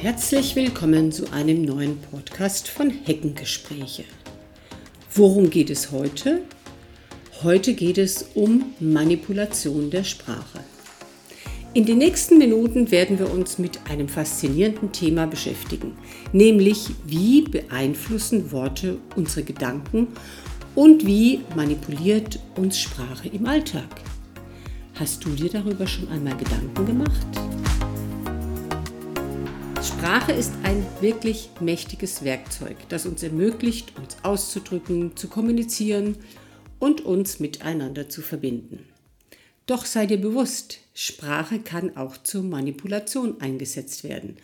Herzlich willkommen zu einem neuen Podcast von Heckengespräche. Worum geht es heute? Heute geht es um Manipulation der Sprache. In den nächsten Minuten werden wir uns mit einem faszinierenden Thema beschäftigen, nämlich wie beeinflussen Worte unsere Gedanken und wie manipuliert uns Sprache im Alltag. Hast du dir darüber schon einmal Gedanken gemacht? Sprache ist ein wirklich mächtiges Werkzeug, das uns ermöglicht, uns auszudrücken, zu kommunizieren und uns miteinander zu verbinden. Doch sei dir bewusst, Sprache kann auch zur Manipulation eingesetzt werden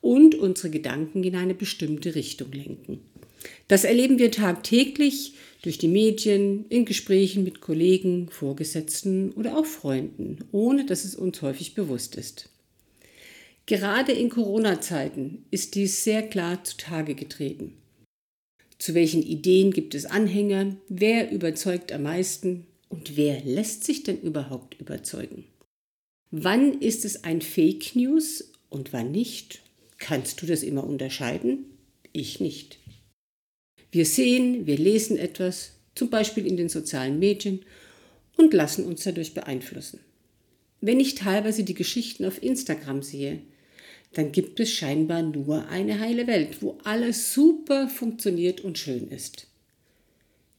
und unsere Gedanken in eine bestimmte Richtung lenken. Das erleben wir tagtäglich durch die Medien, in Gesprächen mit Kollegen, Vorgesetzten oder auch Freunden, ohne dass es uns häufig bewusst ist. Gerade in Corona-Zeiten ist dies sehr klar zutage getreten. Zu welchen Ideen gibt es Anhänger? Wer überzeugt am meisten? Und wer lässt sich denn überhaupt überzeugen? Wann ist es ein Fake News und wann nicht? Kannst du das immer unterscheiden? Ich nicht. Wir sehen, wir lesen etwas, zum Beispiel in den sozialen Medien, und lassen uns dadurch beeinflussen. Wenn ich teilweise die Geschichten auf Instagram sehe, dann gibt es scheinbar nur eine heile Welt, wo alles super funktioniert und schön ist.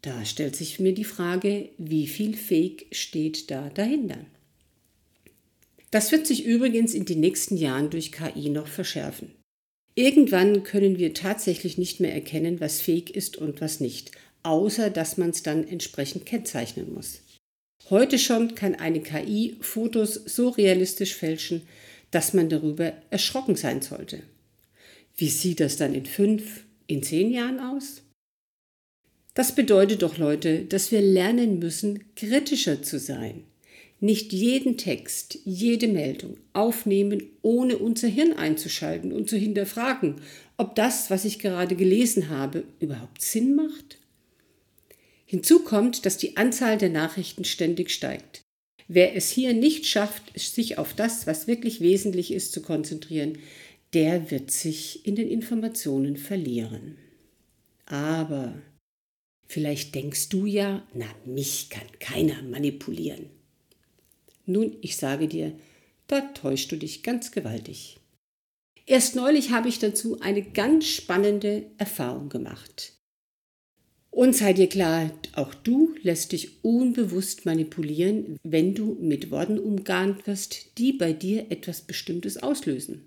Da stellt sich mir die Frage, wie viel Fake steht da dahinter? Das wird sich übrigens in den nächsten Jahren durch KI noch verschärfen. Irgendwann können wir tatsächlich nicht mehr erkennen, was Fake ist und was nicht, außer dass man es dann entsprechend kennzeichnen muss. Heute schon kann eine KI Fotos so realistisch fälschen, dass man darüber erschrocken sein sollte. Wie sieht das dann in fünf, in zehn Jahren aus? Das bedeutet doch, Leute, dass wir lernen müssen, kritischer zu sein. Nicht jeden Text, jede Meldung aufnehmen, ohne unser Hirn einzuschalten und zu hinterfragen, ob das, was ich gerade gelesen habe, überhaupt Sinn macht. Hinzu kommt, dass die Anzahl der Nachrichten ständig steigt. Wer es hier nicht schafft, sich auf das, was wirklich wesentlich ist, zu konzentrieren, der wird sich in den Informationen verlieren. Aber Vielleicht denkst du ja, na, mich kann keiner manipulieren. Nun, ich sage dir, da täuschst du dich ganz gewaltig. Erst neulich habe ich dazu eine ganz spannende Erfahrung gemacht. Und sei dir klar, auch du lässt dich unbewusst manipulieren, wenn du mit Worten umgarnt wirst, die bei dir etwas Bestimmtes auslösen.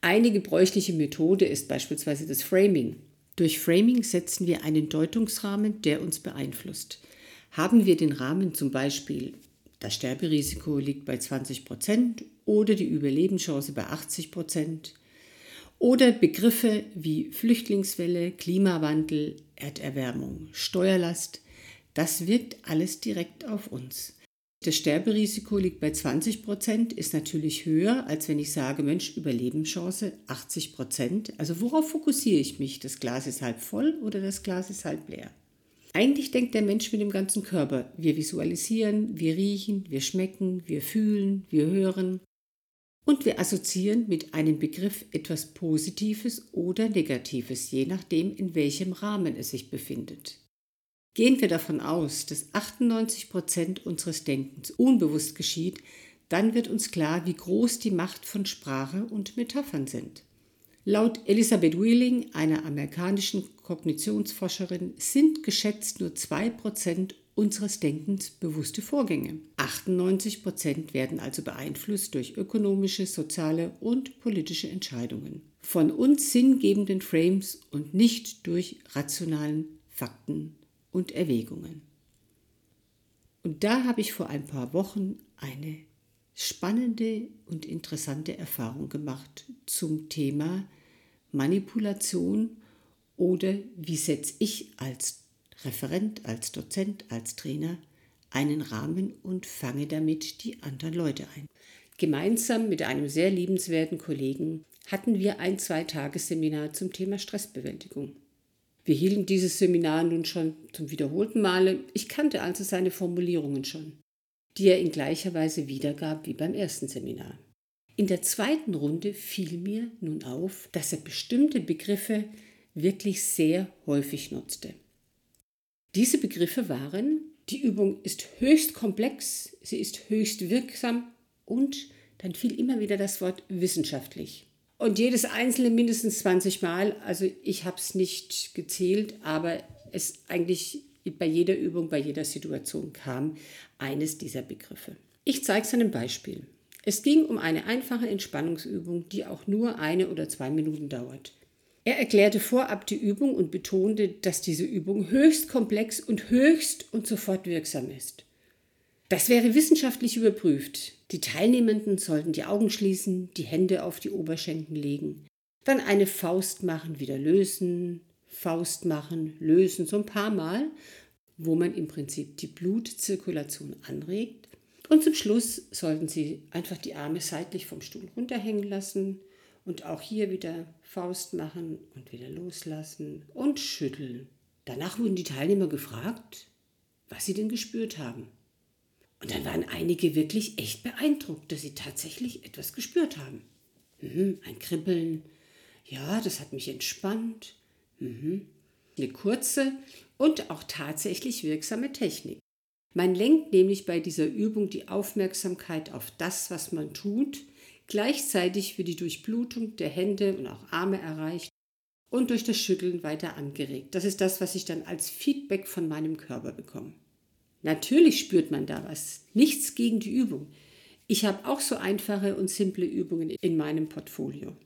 Eine gebräuchliche Methode ist beispielsweise das Framing. Durch Framing setzen wir einen Deutungsrahmen, der uns beeinflusst. Haben wir den Rahmen zum Beispiel, das Sterberisiko liegt bei 20 Prozent oder die Überlebenschance bei 80 Prozent oder Begriffe wie Flüchtlingswelle, Klimawandel, Erderwärmung, Steuerlast, das wirkt alles direkt auf uns. Das Sterberisiko liegt bei 20 Prozent, ist natürlich höher, als wenn ich sage, Mensch, Überlebenschance 80 Prozent. Also worauf fokussiere ich mich? Das Glas ist halb voll oder das Glas ist halb leer? Eigentlich denkt der Mensch mit dem ganzen Körper. Wir visualisieren, wir riechen, wir schmecken, wir fühlen, wir hören. Und wir assoziieren mit einem Begriff etwas Positives oder Negatives, je nachdem, in welchem Rahmen es sich befindet. Gehen wir davon aus, dass 98 Prozent unseres Denkens unbewusst geschieht, dann wird uns klar, wie groß die Macht von Sprache und Metaphern sind. Laut Elisabeth Wheeling, einer amerikanischen Kognitionsforscherin, sind geschätzt nur 2% unseres Denkens bewusste Vorgänge. 98% werden also beeinflusst durch ökonomische, soziale und politische Entscheidungen. Von uns sinngebenden Frames und nicht durch rationalen Fakten und Erwägungen. Und da habe ich vor ein paar Wochen eine spannende und interessante Erfahrung gemacht zum Thema Manipulation oder wie setze ich als Referent, als Dozent, als Trainer einen Rahmen und fange damit die anderen Leute ein. Gemeinsam mit einem sehr liebenswerten Kollegen hatten wir ein Zwei-Tages-Seminar zum Thema Stressbewältigung. Wir hielten dieses Seminar nun schon zum wiederholten Male. Ich kannte also seine Formulierungen schon, die er in gleicher Weise wiedergab wie beim ersten Seminar. In der zweiten Runde fiel mir nun auf, dass er bestimmte Begriffe wirklich sehr häufig nutzte. Diese Begriffe waren, die Übung ist höchst komplex, sie ist höchst wirksam und dann fiel immer wieder das Wort wissenschaftlich. Und jedes einzelne mindestens 20 Mal, also ich habe es nicht gezählt, aber es eigentlich bei jeder Übung, bei jeder Situation kam eines dieser Begriffe. Ich zeige es an einem Beispiel. Es ging um eine einfache Entspannungsübung, die auch nur eine oder zwei Minuten dauert. Er erklärte vorab die Übung und betonte, dass diese Übung höchst komplex und höchst und sofort wirksam ist. Das wäre wissenschaftlich überprüft. Die Teilnehmenden sollten die Augen schließen, die Hände auf die Oberschenkel legen, dann eine Faust machen, wieder lösen, Faust machen, lösen, so ein paar Mal, wo man im Prinzip die Blutzirkulation anregt und zum Schluss sollten Sie einfach die Arme seitlich vom Stuhl runterhängen lassen und auch hier wieder Faust machen und wieder loslassen und schütteln. Danach wurden die Teilnehmer gefragt, was sie denn gespürt haben. Und dann waren einige wirklich echt beeindruckt, dass sie tatsächlich etwas gespürt haben. Mhm, ein Kribbeln, ja, das hat mich entspannt. Mhm. Eine kurze und auch tatsächlich wirksame Technik. Man lenkt nämlich bei dieser Übung die Aufmerksamkeit auf das, was man tut, gleichzeitig wird die Durchblutung der Hände und auch Arme erreicht und durch das Schütteln weiter angeregt. Das ist das, was ich dann als Feedback von meinem Körper bekomme. Natürlich spürt man da was. Nichts gegen die Übung. Ich habe auch so einfache und simple Übungen in meinem Portfolio.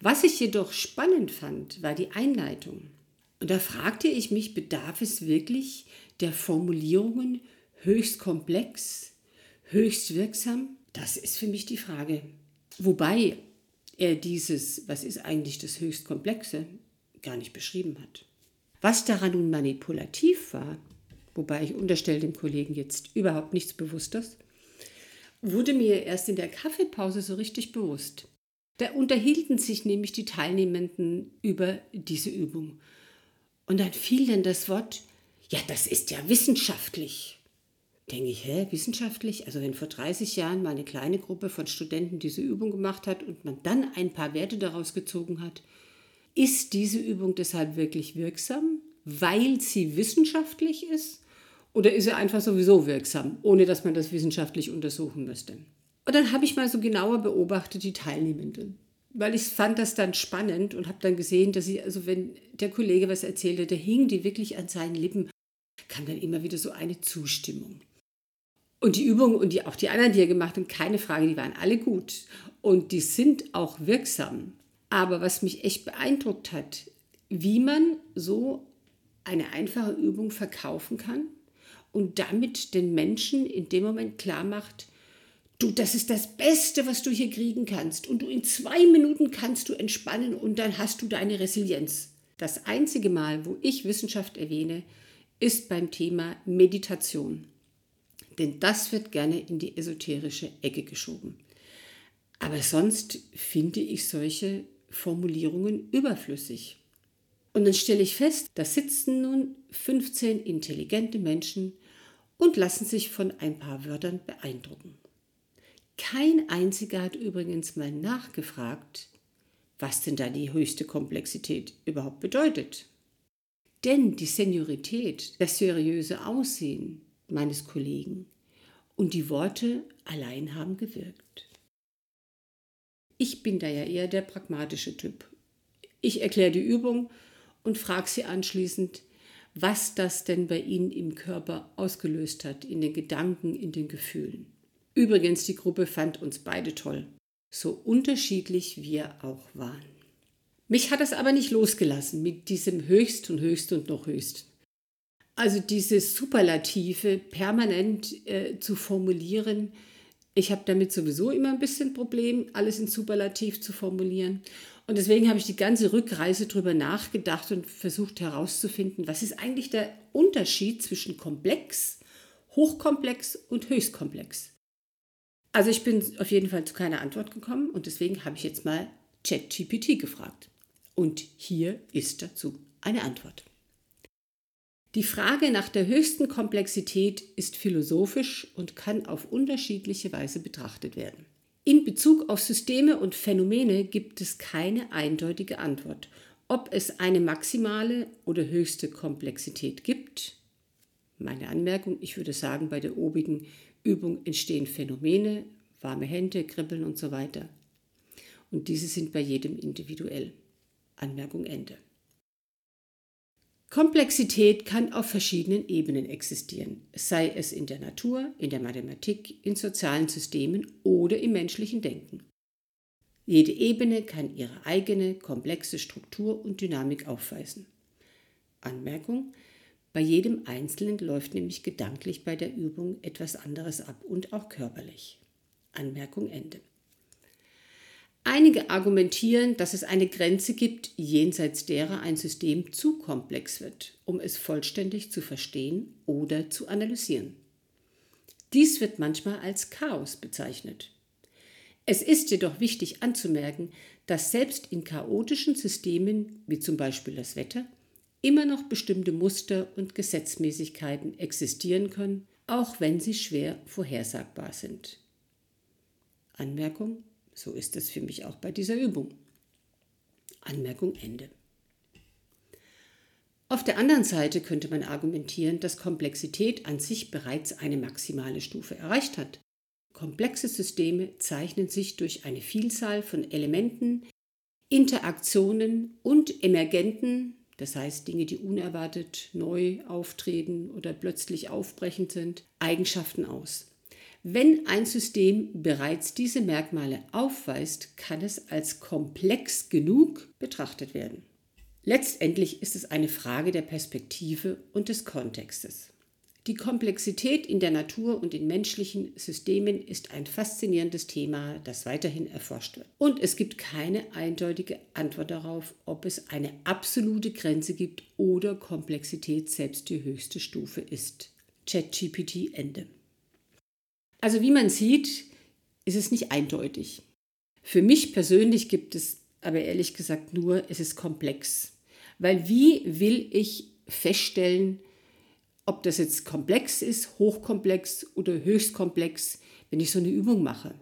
Was ich jedoch spannend fand, war die Einleitung. Und da fragte ich mich, bedarf es wirklich der Formulierungen höchst komplex, höchst wirksam? Das ist für mich die Frage. Wobei er dieses, was ist eigentlich das höchst komplexe, gar nicht beschrieben hat. Was daran nun manipulativ war, wobei ich unterstelle dem Kollegen jetzt überhaupt nichts Bewusstes, wurde mir erst in der Kaffeepause so richtig bewusst. Da unterhielten sich nämlich die Teilnehmenden über diese Übung. Und dann fiel dann das Wort ja, das ist ja wissenschaftlich. Denke ich, hä, wissenschaftlich? Also wenn vor 30 Jahren mal eine kleine Gruppe von Studenten diese Übung gemacht hat und man dann ein paar Werte daraus gezogen hat, ist diese Übung deshalb wirklich wirksam, weil sie wissenschaftlich ist? Oder ist sie einfach sowieso wirksam, ohne dass man das wissenschaftlich untersuchen müsste? Und dann habe ich mal so genauer beobachtet die Teilnehmenden weil ich fand das dann spannend und habe dann gesehen, dass sie, also wenn der Kollege was erzählte, der hing die wirklich an seinen Lippen kam dann immer wieder so eine Zustimmung. Und die Übungen und die, auch die anderen, die er gemacht hat, keine Frage, die waren alle gut. Und die sind auch wirksam. Aber was mich echt beeindruckt hat, wie man so eine einfache Übung verkaufen kann und damit den Menschen in dem Moment klar macht, du, das ist das Beste, was du hier kriegen kannst. Und du in zwei Minuten kannst du entspannen und dann hast du deine Resilienz. Das einzige Mal, wo ich Wissenschaft erwähne, ist beim Thema Meditation. Denn das wird gerne in die esoterische Ecke geschoben. Aber sonst finde ich solche Formulierungen überflüssig. Und dann stelle ich fest, da sitzen nun 15 intelligente Menschen und lassen sich von ein paar Wörtern beeindrucken. Kein einziger hat übrigens mal nachgefragt, was denn da die höchste Komplexität überhaupt bedeutet. Denn die Seniorität, das seriöse Aussehen meines Kollegen und die Worte allein haben gewirkt. Ich bin da ja eher der pragmatische Typ. Ich erkläre die Übung und frage sie anschließend, was das denn bei Ihnen im Körper ausgelöst hat, in den Gedanken, in den Gefühlen. Übrigens, die Gruppe fand uns beide toll, so unterschiedlich wir auch waren. Mich hat es aber nicht losgelassen mit diesem höchst und höchst und noch höchst. Also diese Superlative permanent äh, zu formulieren, ich habe damit sowieso immer ein bisschen Problem, alles in Superlativ zu formulieren. Und deswegen habe ich die ganze Rückreise darüber nachgedacht und versucht herauszufinden, was ist eigentlich der Unterschied zwischen komplex, hochkomplex und höchstkomplex. Also ich bin auf jeden Fall zu keiner Antwort gekommen und deswegen habe ich jetzt mal ChatGPT gefragt. Und hier ist dazu eine Antwort. Die Frage nach der höchsten Komplexität ist philosophisch und kann auf unterschiedliche Weise betrachtet werden. In Bezug auf Systeme und Phänomene gibt es keine eindeutige Antwort. Ob es eine maximale oder höchste Komplexität gibt? Meine Anmerkung, ich würde sagen, bei der obigen Übung entstehen Phänomene, warme Hände, Kribbeln und so weiter. Und diese sind bei jedem individuell. Anmerkung Ende. Komplexität kann auf verschiedenen Ebenen existieren, sei es in der Natur, in der Mathematik, in sozialen Systemen oder im menschlichen Denken. Jede Ebene kann ihre eigene komplexe Struktur und Dynamik aufweisen. Anmerkung: Bei jedem Einzelnen läuft nämlich gedanklich bei der Übung etwas anderes ab und auch körperlich. Anmerkung Ende. Einige argumentieren, dass es eine Grenze gibt, jenseits derer ein System zu komplex wird, um es vollständig zu verstehen oder zu analysieren. Dies wird manchmal als Chaos bezeichnet. Es ist jedoch wichtig anzumerken, dass selbst in chaotischen Systemen, wie zum Beispiel das Wetter, immer noch bestimmte Muster und Gesetzmäßigkeiten existieren können, auch wenn sie schwer vorhersagbar sind. Anmerkung so ist es für mich auch bei dieser Übung. Anmerkung Ende. Auf der anderen Seite könnte man argumentieren, dass Komplexität an sich bereits eine maximale Stufe erreicht hat. Komplexe Systeme zeichnen sich durch eine Vielzahl von Elementen, Interaktionen und emergenten, das heißt Dinge, die unerwartet neu auftreten oder plötzlich aufbrechend sind, Eigenschaften aus. Wenn ein System bereits diese Merkmale aufweist, kann es als komplex genug betrachtet werden. Letztendlich ist es eine Frage der Perspektive und des Kontextes. Die Komplexität in der Natur und in menschlichen Systemen ist ein faszinierendes Thema, das weiterhin erforscht wird. Und es gibt keine eindeutige Antwort darauf, ob es eine absolute Grenze gibt oder Komplexität selbst die höchste Stufe ist. ChatGPT Ende. Also wie man sieht, ist es nicht eindeutig. Für mich persönlich gibt es aber ehrlich gesagt nur, es ist komplex. Weil wie will ich feststellen, ob das jetzt komplex ist, hochkomplex oder höchstkomplex, wenn ich so eine Übung mache?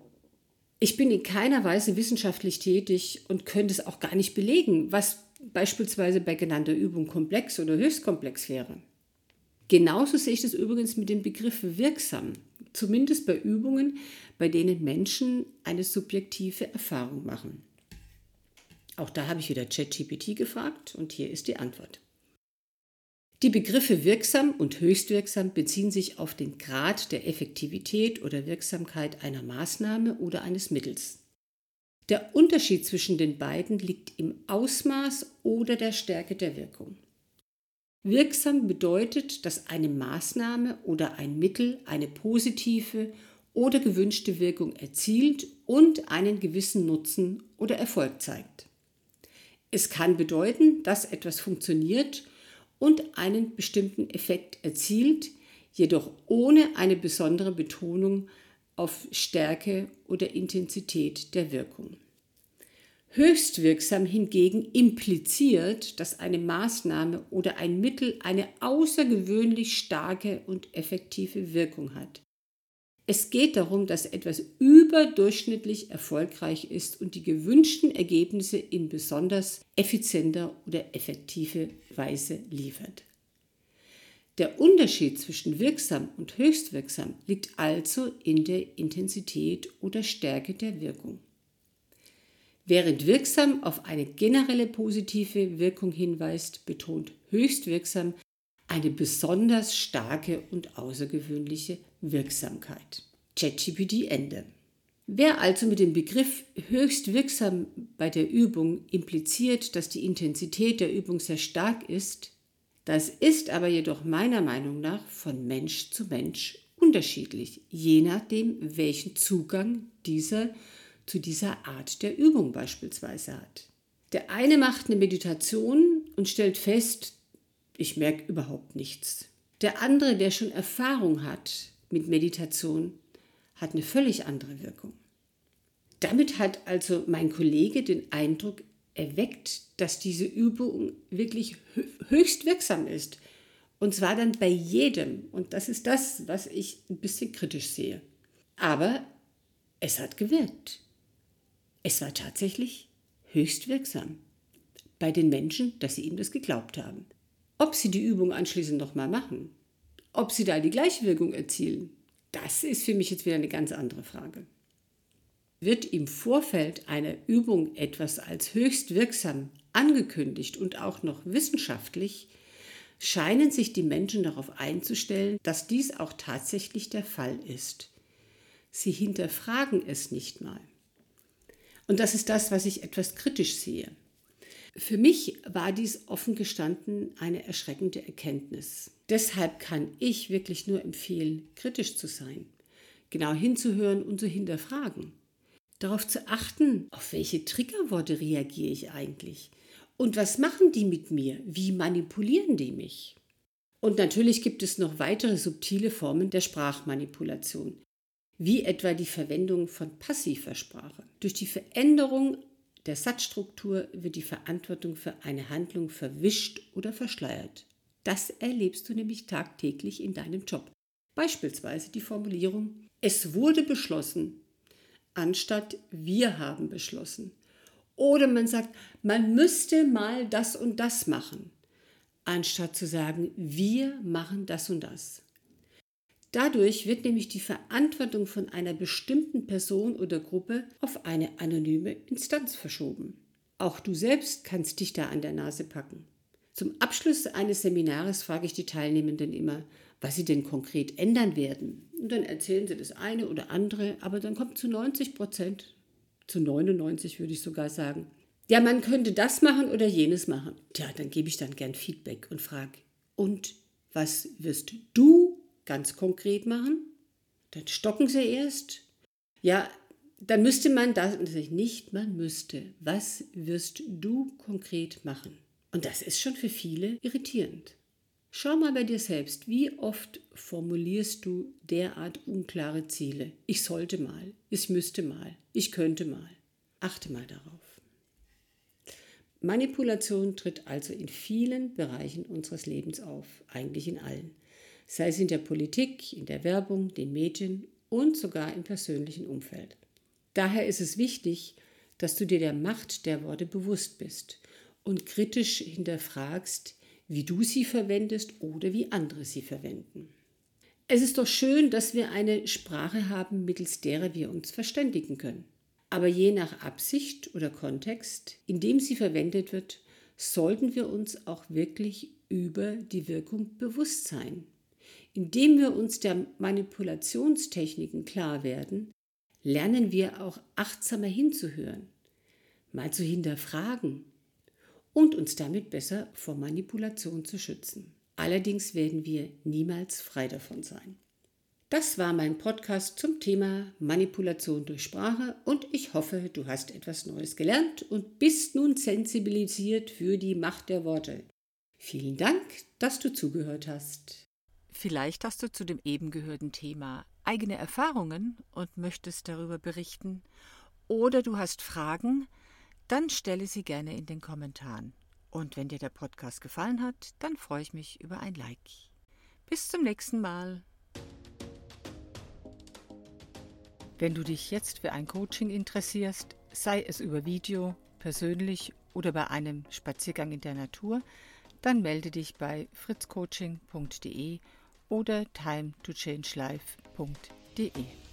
Ich bin in keiner Weise wissenschaftlich tätig und könnte es auch gar nicht belegen, was beispielsweise bei genannter Übung komplex oder höchstkomplex wäre. Genauso sehe ich das übrigens mit dem Begriff wirksam zumindest bei Übungen, bei denen Menschen eine subjektive Erfahrung machen. Auch da habe ich wieder ChatGPT gefragt und hier ist die Antwort. Die Begriffe wirksam und höchstwirksam beziehen sich auf den Grad der Effektivität oder Wirksamkeit einer Maßnahme oder eines Mittels. Der Unterschied zwischen den beiden liegt im Ausmaß oder der Stärke der Wirkung. Wirksam bedeutet, dass eine Maßnahme oder ein Mittel eine positive oder gewünschte Wirkung erzielt und einen gewissen Nutzen oder Erfolg zeigt. Es kann bedeuten, dass etwas funktioniert und einen bestimmten Effekt erzielt, jedoch ohne eine besondere Betonung auf Stärke oder Intensität der Wirkung. Höchstwirksam hingegen impliziert, dass eine Maßnahme oder ein Mittel eine außergewöhnlich starke und effektive Wirkung hat. Es geht darum, dass etwas überdurchschnittlich erfolgreich ist und die gewünschten Ergebnisse in besonders effizienter oder effektive Weise liefert. Der Unterschied zwischen wirksam und höchstwirksam liegt also in der Intensität oder Stärke der Wirkung. Während wirksam auf eine generelle positive Wirkung hinweist, betont höchst wirksam eine besonders starke und außergewöhnliche Wirksamkeit. ChatGPT Ende. Wer also mit dem Begriff höchst wirksam bei der Übung impliziert, dass die Intensität der Übung sehr stark ist, das ist aber jedoch meiner Meinung nach von Mensch zu Mensch unterschiedlich, je nachdem, welchen Zugang dieser zu dieser Art der Übung beispielsweise hat. Der eine macht eine Meditation und stellt fest, ich merke überhaupt nichts. Der andere, der schon Erfahrung hat mit Meditation, hat eine völlig andere Wirkung. Damit hat also mein Kollege den Eindruck erweckt, dass diese Übung wirklich höchst wirksam ist. Und zwar dann bei jedem. Und das ist das, was ich ein bisschen kritisch sehe. Aber es hat gewirkt. Es war tatsächlich höchst wirksam bei den Menschen, dass sie ihm das geglaubt haben. Ob sie die Übung anschließend nochmal machen, ob sie da die gleiche Wirkung erzielen, das ist für mich jetzt wieder eine ganz andere Frage. Wird im Vorfeld einer Übung etwas als höchst wirksam angekündigt und auch noch wissenschaftlich, scheinen sich die Menschen darauf einzustellen, dass dies auch tatsächlich der Fall ist. Sie hinterfragen es nicht mal. Und das ist das, was ich etwas kritisch sehe. Für mich war dies offen gestanden eine erschreckende Erkenntnis. Deshalb kann ich wirklich nur empfehlen, kritisch zu sein, genau hinzuhören und zu hinterfragen. Darauf zu achten, auf welche Triggerworte reagiere ich eigentlich und was machen die mit mir, wie manipulieren die mich. Und natürlich gibt es noch weitere subtile Formen der Sprachmanipulation, wie etwa die Verwendung von passiver Sprache. Durch die Veränderung der Satzstruktur wird die Verantwortung für eine Handlung verwischt oder verschleiert. Das erlebst du nämlich tagtäglich in deinem Job. Beispielsweise die Formulierung Es wurde beschlossen, anstatt wir haben beschlossen. Oder man sagt, man müsste mal das und das machen, anstatt zu sagen, wir machen das und das. Dadurch wird nämlich die Verantwortung von einer bestimmten Person oder Gruppe auf eine anonyme Instanz verschoben. Auch du selbst kannst dich da an der Nase packen. Zum Abschluss eines Seminars frage ich die Teilnehmenden immer, was sie denn konkret ändern werden. Und dann erzählen sie das eine oder andere, aber dann kommt zu 90 Prozent, zu 99 würde ich sogar sagen, ja, man könnte das machen oder jenes machen. Tja, dann gebe ich dann gern Feedback und frage, und was wirst du ganz konkret machen. Dann stocken sie erst. Ja, dann müsste man das, nicht, man müsste. Was wirst du konkret machen? Und das ist schon für viele irritierend. Schau mal bei dir selbst, wie oft formulierst du derart unklare Ziele? Ich sollte mal, ich müsste mal, ich könnte mal. Achte mal darauf. Manipulation tritt also in vielen Bereichen unseres Lebens auf, eigentlich in allen sei es in der Politik, in der Werbung, den Medien und sogar im persönlichen Umfeld. Daher ist es wichtig, dass du dir der Macht der Worte bewusst bist und kritisch hinterfragst, wie du sie verwendest oder wie andere sie verwenden. Es ist doch schön, dass wir eine Sprache haben, mittels derer wir uns verständigen können. Aber je nach Absicht oder Kontext, in dem sie verwendet wird, sollten wir uns auch wirklich über die Wirkung bewusst sein. Indem wir uns der Manipulationstechniken klar werden, lernen wir auch achtsamer hinzuhören, mal zu hinterfragen und uns damit besser vor Manipulation zu schützen. Allerdings werden wir niemals frei davon sein. Das war mein Podcast zum Thema Manipulation durch Sprache und ich hoffe, du hast etwas Neues gelernt und bist nun sensibilisiert für die Macht der Worte. Vielen Dank, dass du zugehört hast. Vielleicht hast du zu dem eben gehörten Thema eigene Erfahrungen und möchtest darüber berichten, oder du hast Fragen, dann stelle sie gerne in den Kommentaren. Und wenn dir der Podcast gefallen hat, dann freue ich mich über ein Like. Bis zum nächsten Mal. Wenn du dich jetzt für ein Coaching interessierst, sei es über Video, persönlich oder bei einem Spaziergang in der Natur, dann melde dich bei fritzcoaching.de oder timetochange.life.de.